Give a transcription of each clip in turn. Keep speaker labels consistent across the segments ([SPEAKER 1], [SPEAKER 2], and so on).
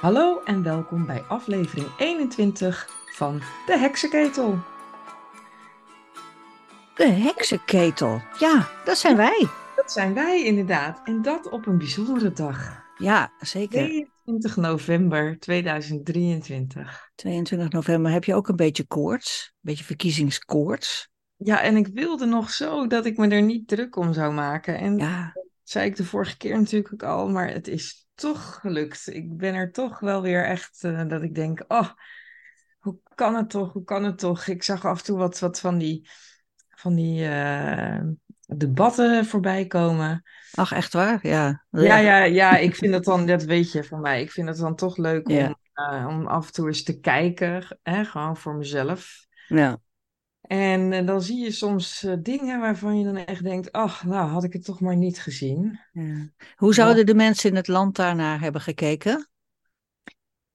[SPEAKER 1] Hallo en welkom bij aflevering 21 van De Heksenketel.
[SPEAKER 2] De heksenketel. Ja, dat zijn wij.
[SPEAKER 1] Dat zijn wij inderdaad. En dat op een bijzondere dag.
[SPEAKER 2] Ja, zeker.
[SPEAKER 1] 22 november 2023.
[SPEAKER 2] 22 november heb je ook een beetje koorts. Een beetje verkiezingskoorts.
[SPEAKER 1] Ja, en ik wilde nog zo dat ik me er niet druk om zou maken. En
[SPEAKER 2] Ja,
[SPEAKER 1] zei ik de vorige keer natuurlijk ook al, maar het is toch gelukt. Ik ben er toch wel weer echt eh, dat ik denk, oh, hoe kan het toch? Hoe kan het toch? Ik zag af en toe wat, wat van die, van die eh, debatten voorbij komen.
[SPEAKER 2] ach echt waar? Ja.
[SPEAKER 1] Ja, ja, ja, ik vind dat dan, dat weet je van mij, ik vind het dan toch leuk
[SPEAKER 2] Ja.
[SPEAKER 1] om, eh, om af en toe eens te kijken, hè, gewoon voor mezelf.
[SPEAKER 2] Ja.
[SPEAKER 1] En eh, dan zie je soms eh, dingen waarvan je dan echt denkt, ach, nou had ik het toch maar niet gezien.
[SPEAKER 2] ja. Hoe zouden de mensen in het land daarnaar hebben gekeken?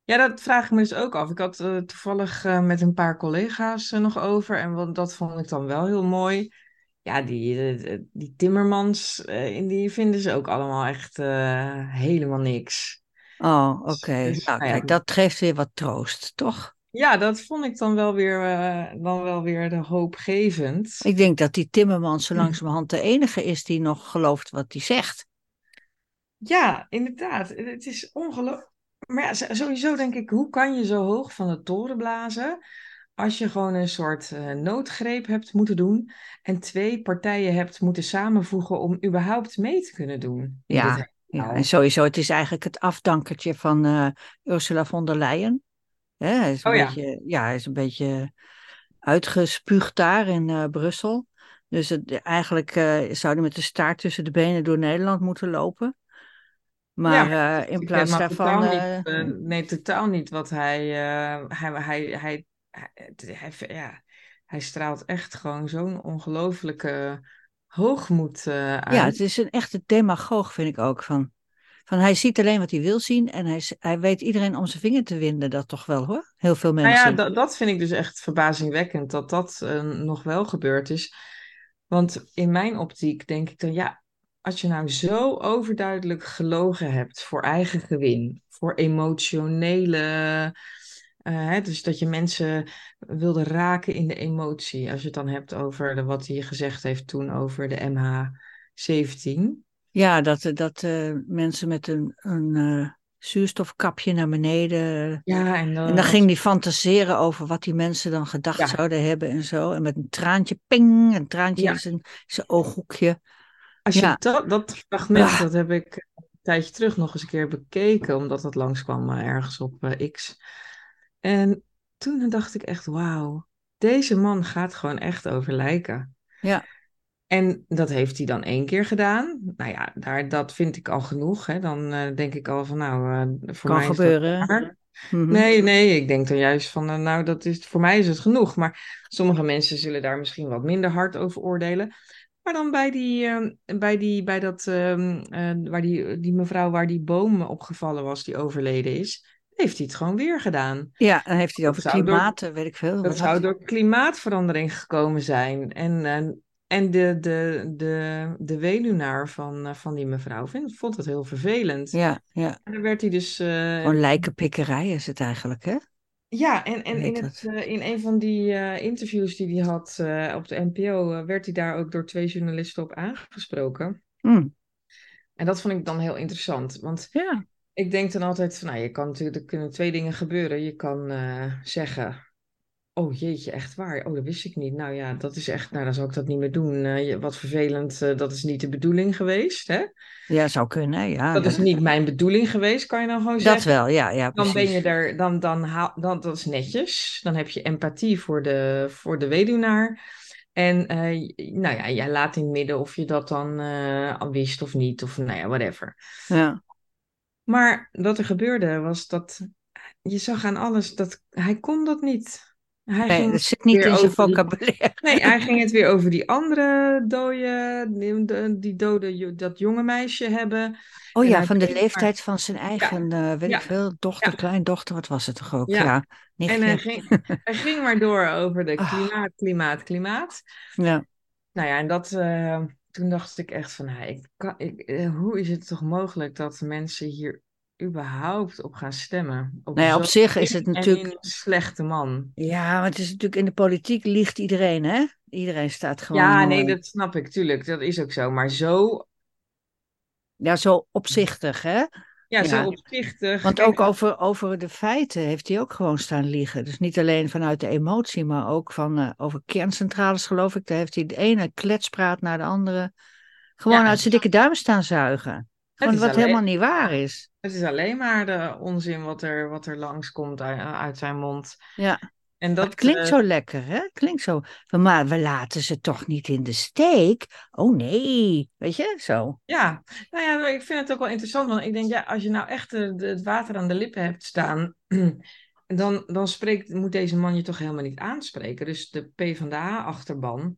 [SPEAKER 1] Ja, dat vraag ik me dus ook af. Ik had eh, toevallig met een paar collega's eh, nog over en wat, dat vond ik dan wel heel mooi. Ja, die, die Timmermans, eh, die vinden ze ook allemaal echt helemaal niks.
[SPEAKER 2] Oh, oké.
[SPEAKER 1] Dus,
[SPEAKER 2] Nou,
[SPEAKER 1] nou ja,
[SPEAKER 2] kijk, dat geeft weer wat troost, toch?
[SPEAKER 1] Ja, dat vond ik dan wel weer, eh, dan wel weer de hoopgevend.
[SPEAKER 2] Ik denk dat die Timmermans zo langzamerhand de enige is die nog gelooft wat hij zegt.
[SPEAKER 1] Ja, inderdaad. Het is ongelooflijk. Maar ja, sowieso denk ik, hoe kan je zo hoog van de toren blazen als je gewoon een soort eh, noodgreep hebt moeten doen en twee partijen hebt moeten samenvoegen om überhaupt mee te kunnen doen
[SPEAKER 2] Ja, en sowieso, het is eigenlijk het afdankertje van eh, Ursula von der Leyen. Hè, hij is een
[SPEAKER 1] Oh
[SPEAKER 2] beetje, ja, hij is een beetje uitgespuugd daar in eh, Brussel. Dus het, eigenlijk eh, zou hij met de staart tussen de benen door Nederland moeten lopen. Maar
[SPEAKER 1] Ja,
[SPEAKER 2] eh, in plaats daarvan.
[SPEAKER 1] totaal
[SPEAKER 2] eh,
[SPEAKER 1] niet, eh, nee, totaal niet wat hij, eh, hij, hij, hij, hij, ja, hij straalt echt gewoon zo'n ongelofelijke hoogmoed eh,
[SPEAKER 2] ja,
[SPEAKER 1] uit.
[SPEAKER 2] het is een echte demagoog, vind ik ook. Van, van hij ziet alleen wat hij wil zien en hij, hij weet iedereen om zijn vinger te winden, dat toch wel hoor. Heel veel
[SPEAKER 1] Nou
[SPEAKER 2] mensen.
[SPEAKER 1] ja, dat, dat vind ik dus echt verbazingwekkend dat dat eh, nog wel gebeurd is. Want in mijn optiek denk ik dan, ja, als je nou zo overduidelijk gelogen hebt voor eigen gewin, voor emotionele, eh, hè, dus dat je mensen wilde raken in de emotie, als je het dan hebt over de, wat hij gezegd heeft toen over de MH17.
[SPEAKER 2] Ja, dat, dat eh, mensen met een, een eh, zuurstofkapje naar beneden.
[SPEAKER 1] Ja, en dan,
[SPEAKER 2] En dan ging hij fantaseren over wat die mensen dan gedacht
[SPEAKER 1] Ja.
[SPEAKER 2] zouden hebben en zo. En met een traantje, ping, een traantje
[SPEAKER 1] Ja.
[SPEAKER 2] in zijn, zijn ooghoekje.
[SPEAKER 1] Als je
[SPEAKER 2] Ja.
[SPEAKER 1] dat, dat fragment,
[SPEAKER 2] Ah.
[SPEAKER 1] dat heb ik een tijdje terug nog eens een keer bekeken, omdat dat langskwam eh, ergens op eh, X. En toen dacht ik echt, wauw, deze man gaat gewoon echt over lijken.
[SPEAKER 2] Ja.
[SPEAKER 1] En dat heeft hij dan één keer gedaan. Nou ja, daar, dat vind ik al genoeg. Hè. Dan eh, denk ik al van, nou, eh, voor
[SPEAKER 2] Kan
[SPEAKER 1] mij is dat
[SPEAKER 2] gebeuren. Mhm.
[SPEAKER 1] Nee, nee, ik denk dan juist van, eh, nou, dat is, voor mij is het genoeg. Maar sommige mensen zullen daar misschien wat minder hard over oordelen. Maar dan bij die, ehm, bij die, bij dat, ehm, eh, waar die, die mevrouw waar die boom opgevallen was, die overleden is, heeft hij het gewoon weer gedaan.
[SPEAKER 2] Ja, dan heeft hij over
[SPEAKER 1] door-
[SPEAKER 2] klimaat, weet ik veel.
[SPEAKER 1] Dat zou door klimaatverandering gekomen zijn. En, en de, de, de, de weduwnaar van, eh, van die mevrouw vind, vond het heel vervelend.
[SPEAKER 2] Ja, ja.
[SPEAKER 1] En dan werd hij dus... eh,
[SPEAKER 2] Gewoon lijkenpikkerij is het eigenlijk, hè?
[SPEAKER 1] Ja, en, en in, het, eh, in een van die interviews die hij had op de NPO, werd hij daar ook door twee journalisten op aangesproken.
[SPEAKER 2] Hm.
[SPEAKER 1] En dat vond ik dan heel interessant. Want
[SPEAKER 2] Ja.
[SPEAKER 1] ik denk dan altijd van, nou, je kan natuurlijk, er kunnen twee dingen gebeuren. Je kan zeggen, oh jeetje, echt waar? Oh, dat wist ik niet. Nou ja, dat is echt, nou dan zal ik dat niet meer doen. Eh, wat vervelend, eh, dat is niet de bedoeling geweest, hè?
[SPEAKER 2] ja, zou kunnen, ja.
[SPEAKER 1] Dat is niet mijn bedoeling geweest, kan je dan gewoon
[SPEAKER 2] Dat
[SPEAKER 1] zeggen.
[SPEAKER 2] wel, ja, ja,
[SPEAKER 1] Dan ben
[SPEAKER 2] precies.
[SPEAKER 1] je er, dan, dan, haal, dan, dat is netjes. Dan heb je empathie voor de, voor de weduwnaar. En eh, nou ja, jij laat in het midden of je dat dan al wist of niet, of nou ja, whatever.
[SPEAKER 2] Ja.
[SPEAKER 1] Maar wat er gebeurde was dat je zag aan alles dat hij kon dat niet. Hij
[SPEAKER 2] Nee,
[SPEAKER 1] ging
[SPEAKER 2] dat zit niet in zijn
[SPEAKER 1] die-
[SPEAKER 2] vocabulaire.
[SPEAKER 1] Nee, hij ging het weer over die andere dode, die, de- die dode, dat jonge meisje hebben.
[SPEAKER 2] Oh
[SPEAKER 1] En
[SPEAKER 2] ja, van de
[SPEAKER 1] maar-
[SPEAKER 2] leeftijd van zijn eigen, eh, weet
[SPEAKER 1] Ja.
[SPEAKER 2] ik veel, dochter,
[SPEAKER 1] Ja.
[SPEAKER 2] kleindochter, wat was het toch ook?
[SPEAKER 1] Ja. En hij ging, hij ging maar door over de
[SPEAKER 2] Ah.
[SPEAKER 1] klimaat, klimaat, klimaat.
[SPEAKER 2] Ja.
[SPEAKER 1] Nou ja, en dat, eh, toen dacht ik echt van, nou, ik kan, ik, eh, hoe is het toch mogelijk dat mensen hier überhaupt op gaan stemmen? Op
[SPEAKER 2] Nou ja, op zich is het natuurlijk-
[SPEAKER 1] slechte man.
[SPEAKER 2] Ja, maar het is natuurlijk in de politiek liegt iedereen, hè? Iedereen staat gewoon.
[SPEAKER 1] Ja, nee, dat snap ik, tuurlijk. Dat is ook zo. Maar zo,
[SPEAKER 2] Ja, zo opzichtig, hè?
[SPEAKER 1] ja,
[SPEAKER 2] Ja.
[SPEAKER 1] zo opzichtig.
[SPEAKER 2] Want ook over, over de feiten heeft hij ook gewoon staan liegen. Dus niet alleen vanuit de emotie, maar ook van eh, over kerncentrales, geloof ik. Daar heeft hij de ene kletspraat naar de andere. Gewoon
[SPEAKER 1] Ja.
[SPEAKER 2] uit zijn dikke duim staan zuigen.
[SPEAKER 1] Is
[SPEAKER 2] wat
[SPEAKER 1] alleen-
[SPEAKER 2] helemaal niet waar is.
[SPEAKER 1] Het is alleen maar de onzin wat er, wat er langskomt uit, uit zijn mond.
[SPEAKER 2] Ja.
[SPEAKER 1] En dat
[SPEAKER 2] het klinkt
[SPEAKER 1] eh,
[SPEAKER 2] zo lekker, hè? Klinkt zo. Maar we laten ze toch niet in de steek? Oh nee. Weet je, zo.
[SPEAKER 1] Ja, nou ja, ik vind het ook wel interessant. Want ik denk, ja, als je nou echt het water aan de lippen hebt staan. Dan, dan spreekt, moet deze man je toch helemaal niet aanspreken. Dus de PvdA-achterban.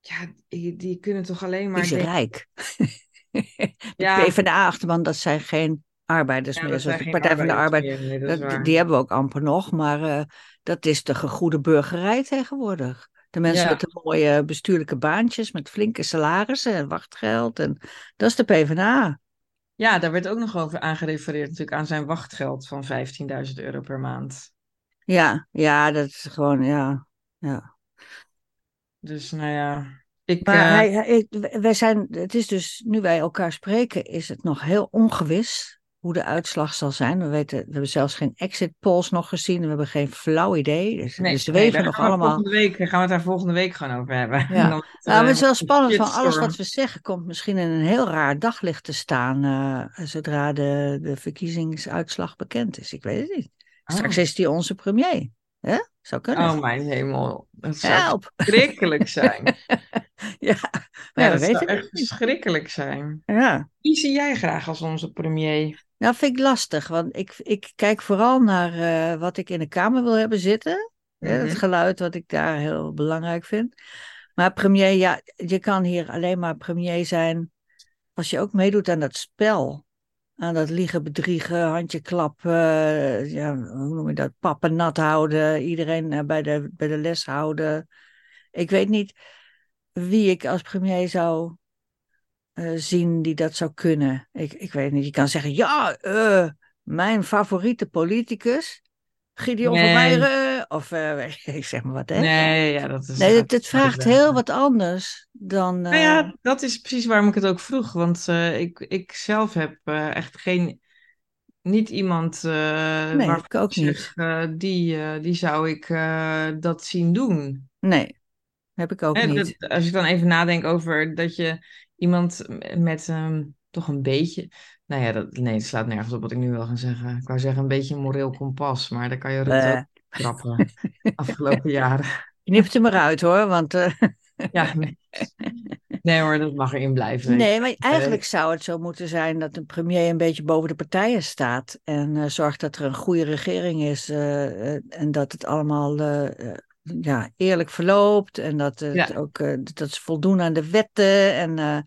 [SPEAKER 1] Ja, die, die kunnen toch alleen maar.
[SPEAKER 2] Is rijk. de
[SPEAKER 1] Ja.
[SPEAKER 2] PvdA-achterban, dat zijn geen arbeiders
[SPEAKER 1] Ja,
[SPEAKER 2] meer. zoals de Partij van de Arbeid.
[SPEAKER 1] arbeiders meer, nee, dat
[SPEAKER 2] die hebben we ook amper nog, maar eh, dat is de gegoede burgerij tegenwoordig. De mensen
[SPEAKER 1] Ja.
[SPEAKER 2] met de mooie bestuurlijke baantjes, met flinke salarissen en wachtgeld. En dat is de PvdA.
[SPEAKER 1] Ja, daar werd ook nog over aangerefereerd, natuurlijk aan zijn wachtgeld van 15.000 euro per maand.
[SPEAKER 2] Ja, ja, dat is gewoon, ja. ja.
[SPEAKER 1] Dus nou ja, ik.
[SPEAKER 2] Maar
[SPEAKER 1] eh,
[SPEAKER 2] hij, hij- wij zijn, het is dus, nu wij elkaar spreken, is het nog heel ongewis hoe de uitslag zal zijn. We, weten, we hebben zelfs geen exit polls nog gezien. We hebben geen flauw idee. Dus
[SPEAKER 1] nee,
[SPEAKER 2] we
[SPEAKER 1] daar
[SPEAKER 2] nog
[SPEAKER 1] gaan we
[SPEAKER 2] allemaal.
[SPEAKER 1] Volgende week gaan we het daar volgende week gewoon over hebben.
[SPEAKER 2] Ja.
[SPEAKER 1] Dan,
[SPEAKER 2] Nou, het is
[SPEAKER 1] eh,
[SPEAKER 2] wel spannend, van alles wat we zeggen komt misschien in een heel raar daglicht te staan eh, zodra de, de verkiezingsuitslag bekend is. Ik weet het niet. Straks
[SPEAKER 1] Oh.
[SPEAKER 2] is die onze premier. Hè? Zou kunnen.
[SPEAKER 1] Oh mijn hemel, dat zou
[SPEAKER 2] Help!
[SPEAKER 1] verschrikkelijk zijn.
[SPEAKER 2] Ja,
[SPEAKER 1] dat
[SPEAKER 2] weten
[SPEAKER 1] zou
[SPEAKER 2] het
[SPEAKER 1] echt
[SPEAKER 2] niet.
[SPEAKER 1] verschrikkelijk zijn.
[SPEAKER 2] Ja.
[SPEAKER 1] Wie zie jij graag als onze premier?
[SPEAKER 2] Nou, vind ik lastig, want ik, ik kijk vooral naar eh, wat ik in de Kamer wil hebben zitten.
[SPEAKER 1] Mhm.
[SPEAKER 2] Het geluid wat ik daar heel belangrijk vind. Maar premier, ja, je kan hier alleen maar premier zijn als je ook meedoet aan dat spel. Aan dat liegen, bedriegen, handje klappen, eh, ja, hoe noem je dat, pappen nat houden, iedereen eh, bij de, bij de les houden. Ik weet niet wie ik als premier zou eh, zien die dat zou kunnen. Ik, ik weet niet, je kan zeggen, ja, mijn favoriete politicus, Gideon van
[SPEAKER 1] Nee.
[SPEAKER 2] Meijeren, of eh, ik zeg maar wat, hè?
[SPEAKER 1] Nee, ja, dat is.
[SPEAKER 2] Nee, het, vraagt heel wat anders dan...
[SPEAKER 1] Nou
[SPEAKER 2] eh,
[SPEAKER 1] ja, dat is precies waarom ik het ook vroeg. Want eh, ik, ik zelf heb eh, echt geen. Niet iemand. eh
[SPEAKER 2] Nee,
[SPEAKER 1] waarvan
[SPEAKER 2] ik ook
[SPEAKER 1] zeg,
[SPEAKER 2] niet.
[SPEAKER 1] eh, die, eh, die zou ik eh, dat zien doen.
[SPEAKER 2] Nee, heb ik ook niet.
[SPEAKER 1] dat- als ik dan even nadenk over dat je iemand met ehm, toch een beetje. Nou ja, dat, nee, het slaat nergens op wat ik nu wil gaan zeggen. Ik wou zeggen een beetje een moreel kompas, maar daar kan je Rutte
[SPEAKER 2] Eh.
[SPEAKER 1] Afgelopen jaren.
[SPEAKER 2] Knipt er maar uit hoor, want... eh,
[SPEAKER 1] Ja, nee. hoor, dat mag erin blijven.
[SPEAKER 2] nee, maar eigenlijk zou het zo moeten zijn dat een premier een beetje boven de partijen staat en eh, zorgt dat er een goede regering is eh, eh, en dat het allemaal eh, eh, ja, eerlijk verloopt en dat, het
[SPEAKER 1] Ja.
[SPEAKER 2] ook, eh, dat ze voldoen aan de wetten en eh,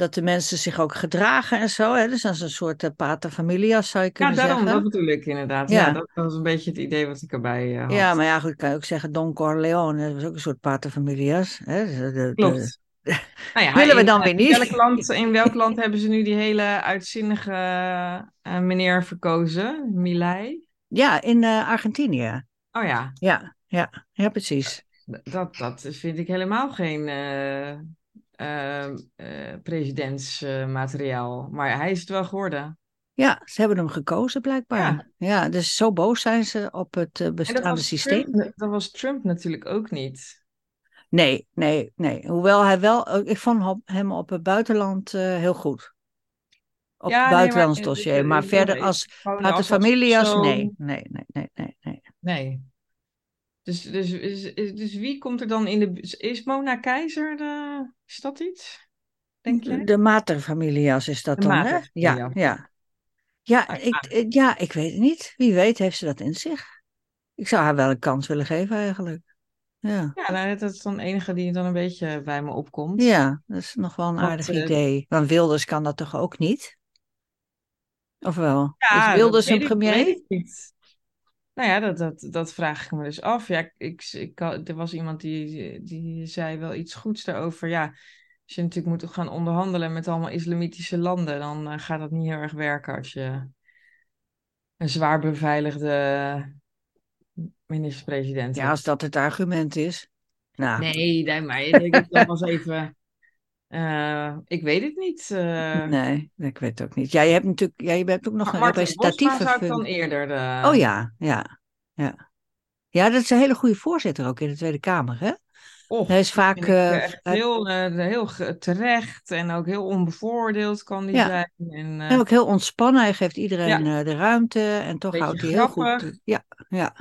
[SPEAKER 2] dat de mensen zich ook gedragen en zo. Hè? Dus als een soort uh, pater familias zou je
[SPEAKER 1] Ja,
[SPEAKER 2] kunnen
[SPEAKER 1] daarom,
[SPEAKER 2] zeggen.
[SPEAKER 1] dat bedoel ik inderdaad.
[SPEAKER 2] Ja.
[SPEAKER 1] Ja, dat, dat was een beetje het idee wat ik erbij eh, had.
[SPEAKER 2] Ja, maar ja, goed, kan je ook zeggen Don Corleone, dat was ook een soort pater familias. Hè? Dus, de- de-
[SPEAKER 1] Klopt. Nou ja,
[SPEAKER 2] Willen we
[SPEAKER 1] in,
[SPEAKER 2] dan
[SPEAKER 1] eh,
[SPEAKER 2] weer
[SPEAKER 1] in
[SPEAKER 2] niet?
[SPEAKER 1] welk land, in welk land hebben ze nu die hele uitzinnige eh, meneer verkozen? Milei?
[SPEAKER 2] Ja, in eh, Argentinië.
[SPEAKER 1] Oh ja,
[SPEAKER 2] Ja, ja, ja, precies.
[SPEAKER 1] dat, dat vind ik helemaal geen eh, eh, eh, presidentsmateriaal. maar hij is het wel geworden.
[SPEAKER 2] Ja, ze hebben hem gekozen blijkbaar. Ja, dus zo boos zijn ze op het eh, bestaande systeem.
[SPEAKER 1] Trump, dat was Trump natuurlijk ook niet.
[SPEAKER 2] Nee, nee, nee. Hoewel hij wel, eh, ik vond hem- op het buitenland eh, heel goed. Op
[SPEAKER 1] Ja,
[SPEAKER 2] het
[SPEAKER 1] nee,
[SPEAKER 2] buitenlands
[SPEAKER 1] maar,
[SPEAKER 2] dossier.
[SPEAKER 1] eh,
[SPEAKER 2] Maar verder als
[SPEAKER 1] als- als
[SPEAKER 2] familias, nee, nee, nee, nee, nee, nee.
[SPEAKER 1] Dus, dus, is- dus wie komt er dan in de... Is Mona Keizer, de, is dat iets? Denk je?
[SPEAKER 2] De materfamilias is dat
[SPEAKER 1] De
[SPEAKER 2] dan, hè? Ja, ja. Ja,
[SPEAKER 1] Ah,
[SPEAKER 2] ik, eh, ja, ik weet het niet. Wie weet heeft ze dat in zich. Ik zou haar wel een kans willen geven eigenlijk. Ja,
[SPEAKER 1] Ja, nou, dat is dan de enige die dan een beetje bij me opkomt.
[SPEAKER 2] ja dat is nog wel een aardig
[SPEAKER 1] eh,
[SPEAKER 2] idee. Want Wilders kan dat toch ook niet? Of wel?
[SPEAKER 1] Ja,
[SPEAKER 2] is Wilders een
[SPEAKER 1] weet ik-
[SPEAKER 2] premier?
[SPEAKER 1] weet ik niet. Nou ja, dat, dat, dat vraag ik me dus af. Ja, ik, ik, er was iemand die, die zei wel iets goeds daarover. Ja, als je natuurlijk moet gaan onderhandelen met allemaal islamitische landen, dan eh, gaat dat niet heel erg werken als je een zwaar beveiligde minister-president
[SPEAKER 2] Ja,
[SPEAKER 1] hebt.
[SPEAKER 2] als dat het argument is. Nou,
[SPEAKER 1] Nee, nee, maar ik dat was even. Eh, ik weet het niet. eh.
[SPEAKER 2] nee, ik weet het ook niet. Ja, je hebt natuurlijk, ja, je hebt ook nog
[SPEAKER 1] Maar
[SPEAKER 2] een
[SPEAKER 1] Martin
[SPEAKER 2] representatieve
[SPEAKER 1] Bosma zou ik dan
[SPEAKER 2] functie.
[SPEAKER 1] eerder. eh,
[SPEAKER 2] Oh ja, ja, ja. Ja, dat is een hele goede voorzitter ook in de Tweede Kamer, hè?
[SPEAKER 1] och,
[SPEAKER 2] Hij is vaak...
[SPEAKER 1] heel, heel terecht en ook heel onbevoordeeld kan die
[SPEAKER 2] Ja.
[SPEAKER 1] zijn. En,
[SPEAKER 2] en ook heel ontspannen. Hij geeft iedereen
[SPEAKER 1] Ja.
[SPEAKER 2] de ruimte en toch houdt hij heel goed... Ja, ja.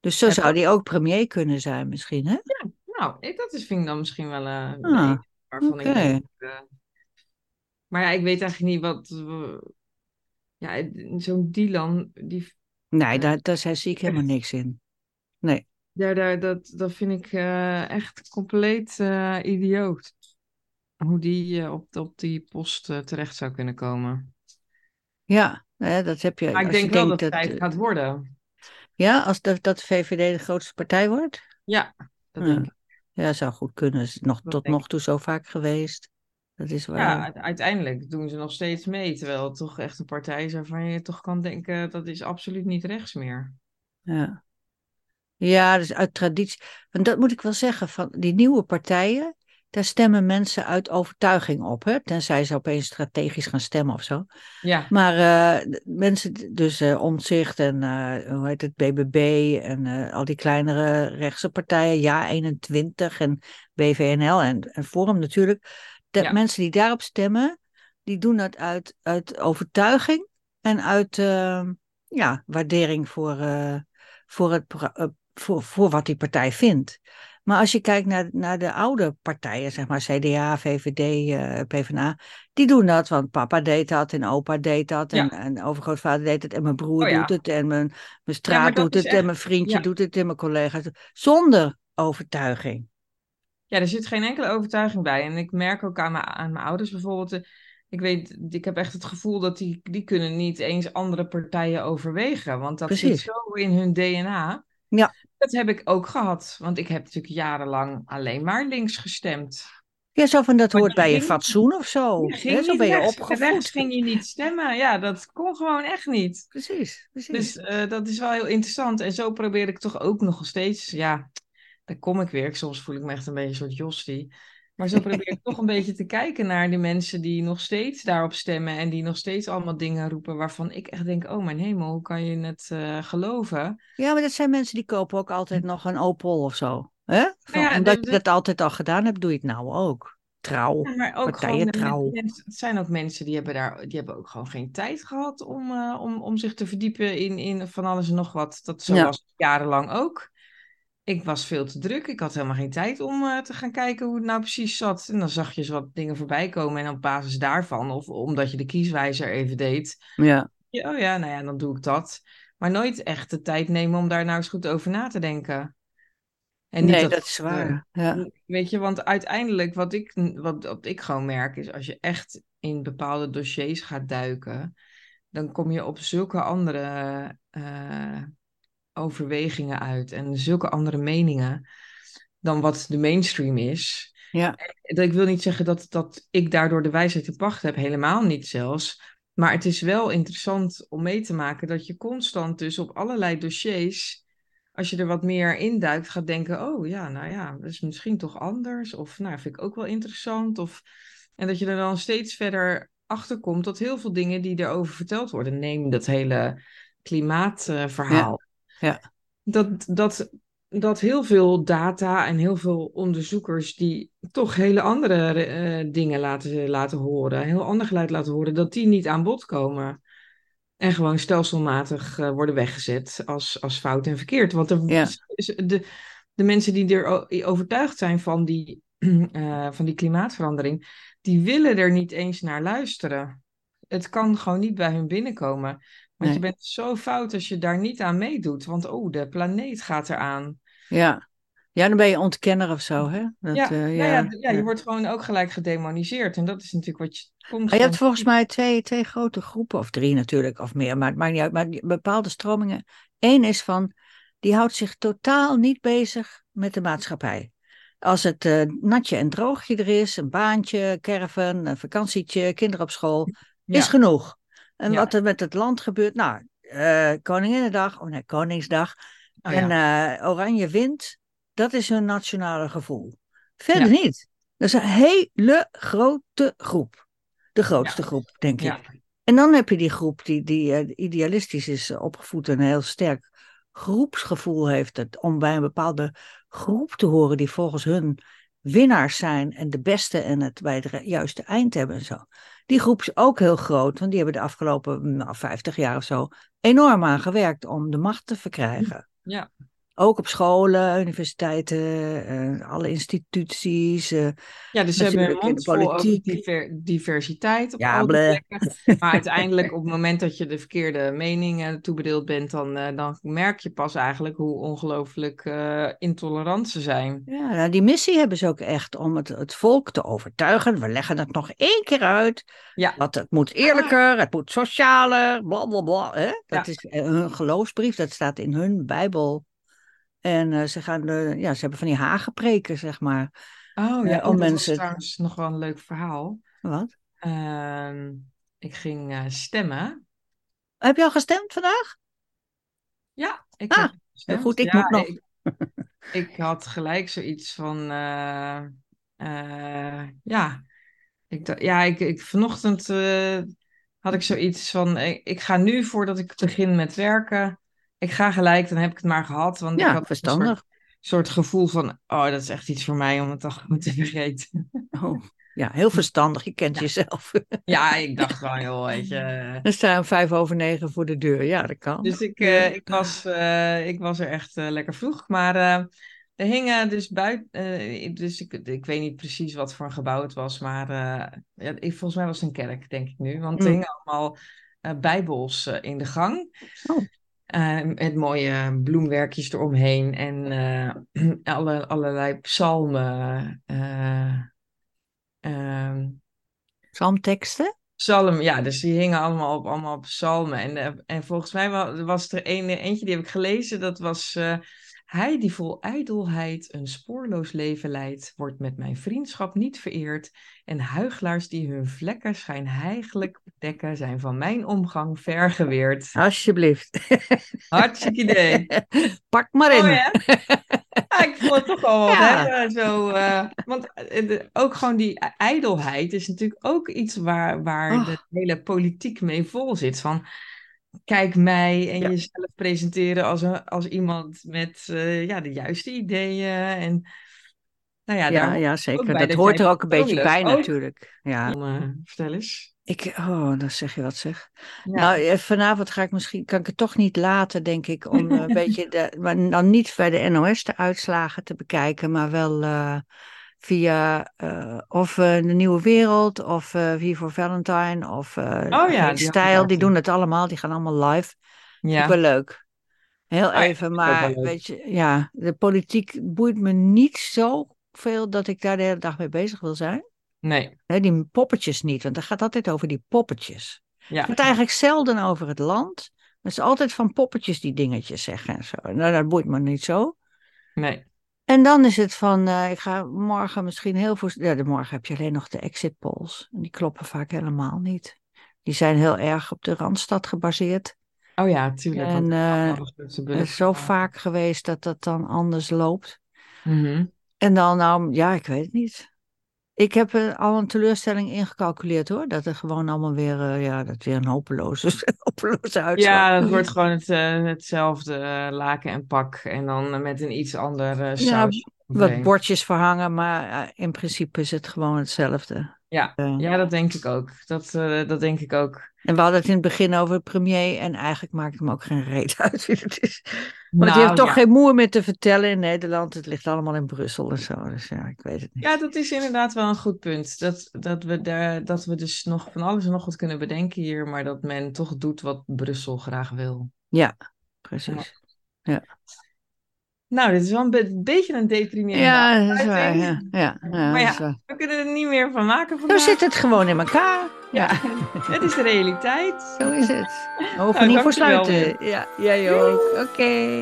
[SPEAKER 2] Dus zo
[SPEAKER 1] Ja,
[SPEAKER 2] zou hij ook premier kunnen zijn misschien, hè?
[SPEAKER 1] nou, ik, dat is, vind ik dan misschien wel een
[SPEAKER 2] Ah,
[SPEAKER 1] waarvan ik eh, maar ja, ik weet eigenlijk niet wat. eh, ja, zo'n Dylan, die,
[SPEAKER 2] Nee, daar, daar zie ik helemaal niks in. Nee.
[SPEAKER 1] Ja, daar, dat, dat vind ik eh, echt compleet eh, idioot. Hoe die eh, op, op die post eh, terecht zou kunnen komen.
[SPEAKER 2] Ja, nou ja, dat heb je.
[SPEAKER 1] Maar ik denk wel dat het tijd
[SPEAKER 2] eh,
[SPEAKER 1] gaat worden.
[SPEAKER 2] Ja, als dat, dat VVD de grootste partij wordt?
[SPEAKER 1] Ja, dat
[SPEAKER 2] Ja.
[SPEAKER 1] denk ik.
[SPEAKER 2] Ja, zou goed kunnen. Is nog,
[SPEAKER 1] Dat
[SPEAKER 2] tot nog toe zo vaak geweest. Dat is waar.
[SPEAKER 1] Ja, uiteindelijk doen ze nog steeds mee. Terwijl het toch echt een partij is waarvan je toch kan denken dat is absoluut niet rechts meer.
[SPEAKER 2] Ja. Ja, dus uit traditie. Want dat moet ik wel zeggen, van die nieuwe partijen, daar stemmen mensen uit overtuiging op. Hè? Tenzij ze opeens strategisch gaan stemmen of zo.
[SPEAKER 1] Ja,
[SPEAKER 2] Maar eh, mensen, dus Omtzigt en eh, hoe heet het, BBB en al die kleinere rechtse partijen, Ja 21 en BVNL en, en Forum natuurlijk. De
[SPEAKER 1] Ja.
[SPEAKER 2] mensen die daarop stemmen, die doen dat uit, uit overtuiging en uit eh, ja, waardering voor, voor, het, voor, voor wat die partij vindt. Maar als je kijkt naar, naar de oude partijen, zeg maar CDA, VVD, eh, PvdA, die doen dat, want papa deed dat en opa deed dat en,
[SPEAKER 1] Ja.
[SPEAKER 2] en overgrootvader deed het en mijn broer
[SPEAKER 1] Oh ja.
[SPEAKER 2] doet het en mijn, mijn straat doet het en mijn vriendje doet het en mijn collega's. Zonder overtuiging.
[SPEAKER 1] Ja, er zit geen enkele overtuiging bij. En ik merk ook aan mijn, aan mijn ouders bijvoorbeeld. eh, Ik weet, ik heb echt het gevoel dat die, die kunnen niet eens andere partijen overwegen. Want dat
[SPEAKER 2] Precies.
[SPEAKER 1] zit zo in hun DNA.
[SPEAKER 2] Ja.
[SPEAKER 1] Dat heb ik ook gehad. Want ik heb natuurlijk jarenlang alleen maar links gestemd.
[SPEAKER 2] Ja, zo van dat hoort
[SPEAKER 1] je
[SPEAKER 2] bij je
[SPEAKER 1] ging-
[SPEAKER 2] fatsoen of zo.
[SPEAKER 1] Je
[SPEAKER 2] hè?
[SPEAKER 1] ging
[SPEAKER 2] Zo ben je
[SPEAKER 1] rechts.
[SPEAKER 2] opgevoed.
[SPEAKER 1] Rechts ging je niet stemmen. Ja, dat kon gewoon echt niet.
[SPEAKER 2] Precies, precies.
[SPEAKER 1] Dus eh, dat is wel heel interessant. En zo probeer ik toch ook nog steeds. Ja, daar kom ik weer. Soms voel ik me echt een beetje een soort jostie. Maar zo probeer ik toch een beetje te kijken naar die mensen die nog steeds daarop stemmen. En die nog steeds allemaal dingen roepen waarvan ik echt denk: oh mijn hemel, hoe kan je het eh, geloven?
[SPEAKER 2] Ja, maar dat zijn mensen die kopen ook altijd nog een Opel of zo. Hè? Van-
[SPEAKER 1] Ja,
[SPEAKER 2] omdat
[SPEAKER 1] de-
[SPEAKER 2] je dat altijd al gedaan hebt, doe je het nou ook. Trouw.
[SPEAKER 1] Ja, maar ook
[SPEAKER 2] Partijen
[SPEAKER 1] gewoon,
[SPEAKER 2] trouw.
[SPEAKER 1] mensen- het zijn ook mensen die hebben daar, die hebben ook gewoon geen tijd gehad om, eh, om, om zich te verdiepen in, in van alles en nog wat. Dat zo
[SPEAKER 2] Ja.
[SPEAKER 1] was jarenlang ook. Ik was veel te druk. Ik had helemaal geen tijd om eh, te gaan kijken hoe het nou precies zat. En dan zag je eens wat dingen voorbij komen en op basis daarvan, of omdat je de kieswijzer even deed,
[SPEAKER 2] Ja.
[SPEAKER 1] ja, oh ja, nou ja, dan doe ik dat. Maar nooit echt de tijd nemen om daar nou eens goed over na te denken. En niet
[SPEAKER 2] Nee, dat is
[SPEAKER 1] eh,
[SPEAKER 2] waar. Ja.
[SPEAKER 1] Weet je, want uiteindelijk wat ik, wat, wat ik gewoon merk is als je echt in bepaalde dossiers gaat duiken, dan kom je op zulke andere eh, overwegingen uit en zulke andere meningen dan wat de mainstream is.
[SPEAKER 2] Ja.
[SPEAKER 1] Dat ik wil niet zeggen dat, dat ik daardoor de wijsheid te pacht heb, helemaal niet zelfs. Maar het is wel interessant om mee te maken dat je constant dus op allerlei dossiers, als je er wat meer induikt, gaat denken, oh ja, nou ja, dat is misschien toch anders. Of nou, vind ik ook wel interessant. Of, en dat je er dan steeds verder achter komt dat heel veel dingen die erover verteld worden, neem dat hele klimaatverhaal.
[SPEAKER 2] Ja.
[SPEAKER 1] Dat, dat, dat heel veel data en heel veel onderzoekers die toch hele andere eh, dingen laten, laten horen, heel ander geluid laten horen, dat die niet aan bod komen. En gewoon stelselmatig eh, worden weggezet als, als fout en verkeerd. Want er,
[SPEAKER 2] Ja.
[SPEAKER 1] de, de mensen die er overtuigd zijn van die, eh, van die klimaatverandering, die willen er niet eens naar luisteren. Het kan gewoon niet bij hun binnenkomen. Want
[SPEAKER 2] Nee.
[SPEAKER 1] je bent zo fout als je daar niet aan meedoet. Want oh, de planeet gaat eraan.
[SPEAKER 2] Ja. ja, dan ben je ontkenner of zo, hè? Dat,
[SPEAKER 1] ja,
[SPEAKER 2] eh,
[SPEAKER 1] nou
[SPEAKER 2] ja,
[SPEAKER 1] ja, je wordt gewoon ook gelijk gedemoniseerd. En dat is natuurlijk wat je constant...
[SPEAKER 2] Maar je hebt volgens mij twee, twee grote groepen, of drie natuurlijk, of meer, maar het maakt niet uit. Maar bepaalde stromingen. Eén is van, die houdt zich totaal niet bezig met de maatschappij. Als het eh, natje en droogje er is, een baantje, caravan, een vakantietje, kinderen op school,
[SPEAKER 1] Ja.
[SPEAKER 2] is genoeg. En
[SPEAKER 1] Ja.
[SPEAKER 2] wat er met het land gebeurt, nou, eh Koninginnedag, of nee, Koningsdag.
[SPEAKER 1] Oh,
[SPEAKER 2] en
[SPEAKER 1] ja.
[SPEAKER 2] eh, Oranje wint, dat is hun nationale gevoel. Verder
[SPEAKER 1] Ja.
[SPEAKER 2] niet. Dat is een hele grote groep. De grootste groep, denk ik. En dan heb je die groep die, die eh, idealistisch is opgevoed en een heel sterk groepsgevoel heeft. Het, om bij een bepaalde groep te horen die volgens hun winnaars zijn en de beste en het bij het juiste eind hebben en zo. Die groep is ook heel groot, want die hebben de afgelopen nou, 50 jaar of zo enorm aan gewerkt om de macht te verkrijgen.
[SPEAKER 1] Ja.
[SPEAKER 2] Ook op scholen, universiteiten, eh, alle instituties. eh,
[SPEAKER 1] Ja, dus ze hebben
[SPEAKER 2] in
[SPEAKER 1] mond
[SPEAKER 2] politiek.
[SPEAKER 1] diver- diversiteit op
[SPEAKER 2] Ja,
[SPEAKER 1] plekken. Maar uiteindelijk, op het moment dat je de verkeerde meningen toebedeeld bent, dan, eh, dan merk je pas eigenlijk hoe ongelooflijk intolerant ze zijn.
[SPEAKER 2] Ja, nou, die missie hebben ze ook echt om het, het volk te overtuigen. We leggen het nog één keer uit.
[SPEAKER 1] Ja.
[SPEAKER 2] Dat het moet eerlijker, het moet socialer, bla bla bla. Hè? Dat
[SPEAKER 1] Ja.
[SPEAKER 2] is hun geloofsbrief, dat staat in hun Bijbel. En eh, ze, gaan de, ja, ze hebben van die hagepreken, zeg maar.
[SPEAKER 1] Oh
[SPEAKER 2] Ja,
[SPEAKER 1] ja,
[SPEAKER 2] om
[SPEAKER 1] oh, dat
[SPEAKER 2] mensen-
[SPEAKER 1] trouwens nog wel een leuk verhaal.
[SPEAKER 2] Wat?
[SPEAKER 1] Ehm, ik ging eh, stemmen.
[SPEAKER 2] Heb je al gestemd vandaag?
[SPEAKER 1] Ja, ik
[SPEAKER 2] Ah,
[SPEAKER 1] heb gestemd.
[SPEAKER 2] goed, ik
[SPEAKER 1] Ja,
[SPEAKER 2] moet nog.
[SPEAKER 1] Ik, ik had gelijk zoiets van, eh, eh, ja, ik, ja, ik, ik vanochtend eh, had ik zoiets van, ik, ik ga nu voordat ik begin met werken, ik ga gelijk, dan heb ik het maar gehad, want ik
[SPEAKER 2] Ja,
[SPEAKER 1] had een
[SPEAKER 2] verstandig.
[SPEAKER 1] soort, soort gevoel van, oh, dat is echt iets voor mij om het toch gewoon te vergeten.
[SPEAKER 2] Oh, ja, heel verstandig. Je kent
[SPEAKER 1] Ja.
[SPEAKER 2] jezelf.
[SPEAKER 1] Ja, ik dacht wel, joh, weet je.
[SPEAKER 2] Dan sta je om vijf over negen voor de deur. Ja, dat kan.
[SPEAKER 1] Dus ik, eh, ik, was, eh, ik was er echt eh, lekker vroeg. Maar er hingen dus buiten. dus ik, ik weet niet precies wat voor een gebouw het was. Maar ja, ik, volgens mij was het een kerk, denk ik nu. Want er
[SPEAKER 2] Mm.
[SPEAKER 1] hingen allemaal bijbels in de gang.
[SPEAKER 2] Oh.
[SPEAKER 1] Eh, met mooie bloemwerkjes eromheen. En eh, alle, allerlei psalmen. eh, ehm,
[SPEAKER 2] Psalmteksten?
[SPEAKER 1] Psalm, ja, dus die hingen allemaal op, allemaal op psalmen. En, eh, en volgens mij wa- was er een, eentje, die heb ik gelezen, dat was... hij die vol ijdelheid een spoorloos leven leidt, wordt met mijn vriendschap niet vereerd. En huigelaars die hun vlekken schijnheiliglijk bedekken, zijn van mijn omgang vergeweerd.
[SPEAKER 2] Alsjeblieft.
[SPEAKER 1] Hartstikke idee.
[SPEAKER 2] Pak maar in.
[SPEAKER 1] Ja, ik vond het toch wel wat
[SPEAKER 2] Ja.
[SPEAKER 1] Zo, eh, want eh, ook gewoon die ijdelheid is natuurlijk ook iets waar, waar
[SPEAKER 2] Oh.
[SPEAKER 1] de hele politiek mee vol zit. Van, kijk mij en
[SPEAKER 2] Ja.
[SPEAKER 1] jezelf presenteren als, een, als iemand met eh, ja, de juiste ideeën. En nou ja,
[SPEAKER 2] Ja, ja, zeker. Dat
[SPEAKER 1] dat
[SPEAKER 2] hoort er ook een beetje bij
[SPEAKER 1] ook-
[SPEAKER 2] natuurlijk. Ja.
[SPEAKER 1] Dan, eh, vertel eens.
[SPEAKER 2] Ik, oh, dan zeg je wat zeg.
[SPEAKER 1] Ja.
[SPEAKER 2] Nou, eh, vanavond ga ik misschien, kan ik het toch niet laten, denk ik, om een beetje, de, maar dan niet bij de NOS de uitslagen te bekijken, maar wel via eh, of eh, de Nieuwe Wereld of eh Wie voor Valentine of eh
[SPEAKER 1] Oh ja, die
[SPEAKER 2] Stijl. Die doen het allemaal, die gaan allemaal live.
[SPEAKER 1] ja.
[SPEAKER 2] Wel leuk. Heel
[SPEAKER 1] ja,
[SPEAKER 2] even, maar weet je, ja, de politiek boeit me niet zo veel dat ik daar de hele dag mee bezig wil zijn.
[SPEAKER 1] Nee,
[SPEAKER 2] die poppetjes niet, want het gaat altijd over die poppetjes.
[SPEAKER 1] ja.
[SPEAKER 2] Het gaat eigenlijk zelden over het land. Het is altijd van poppetjes die dingetjes zeggen en zo. Nou, dat boeit me niet zo.
[SPEAKER 1] Nee.
[SPEAKER 2] En dan is het van, eh, ik ga morgen misschien heel voor... Ja, de morgen heb je alleen nog de exit polls. En die kloppen vaak helemaal niet. Die zijn heel erg op de Randstad gebaseerd.
[SPEAKER 1] Oh ja, tuurlijk.
[SPEAKER 2] En
[SPEAKER 1] bullen
[SPEAKER 2] is zo vaak geweest dat dat dan anders loopt.
[SPEAKER 1] Mhm.
[SPEAKER 2] En dan, nou, ja, ik weet het niet. Ik heb eh, al een teleurstelling ingecalculeerd hoor. Dat er gewoon allemaal weer, eh, ja, dat weer een hopeloze, hopeloze uitslag.
[SPEAKER 1] Ja, het wordt gewoon het, eh, hetzelfde laken en pak. En dan met een iets ander
[SPEAKER 2] Ja. Wat bordjes verhangen, maar in principe is het gewoon hetzelfde.
[SPEAKER 1] Ja, ja, dat denk ik ook. Dat, dat denk ik ook.
[SPEAKER 2] En we hadden het in het begin over premier en eigenlijk maakt het me ook geen reet uit wie het is. Want
[SPEAKER 1] Nou,
[SPEAKER 2] die heeft toch
[SPEAKER 1] ja.
[SPEAKER 2] geen moer meer te vertellen in Nederland. Het ligt allemaal in Brussel en zo. Dus ja, ik weet het niet.
[SPEAKER 1] Ja, dat is inderdaad wel een goed punt. Dat, dat, we daar, dat we dus nog van alles en nog wat kunnen bedenken hier, maar dat men toch doet wat Brussel graag wil.
[SPEAKER 2] Ja, precies.
[SPEAKER 1] Nou, dit is wel een be- beetje een deprimerende
[SPEAKER 2] Ja, dat is waar. Ja, ja, ja,
[SPEAKER 1] Maar ja, we kunnen er niet meer van maken
[SPEAKER 2] Zo
[SPEAKER 1] vandaag.
[SPEAKER 2] zit het gewoon in elkaar. Ja,
[SPEAKER 1] Het is de realiteit.
[SPEAKER 2] zo is het. We hoeven
[SPEAKER 1] Nou,
[SPEAKER 2] niet voor sluiten. Ja, jij ook. Oké.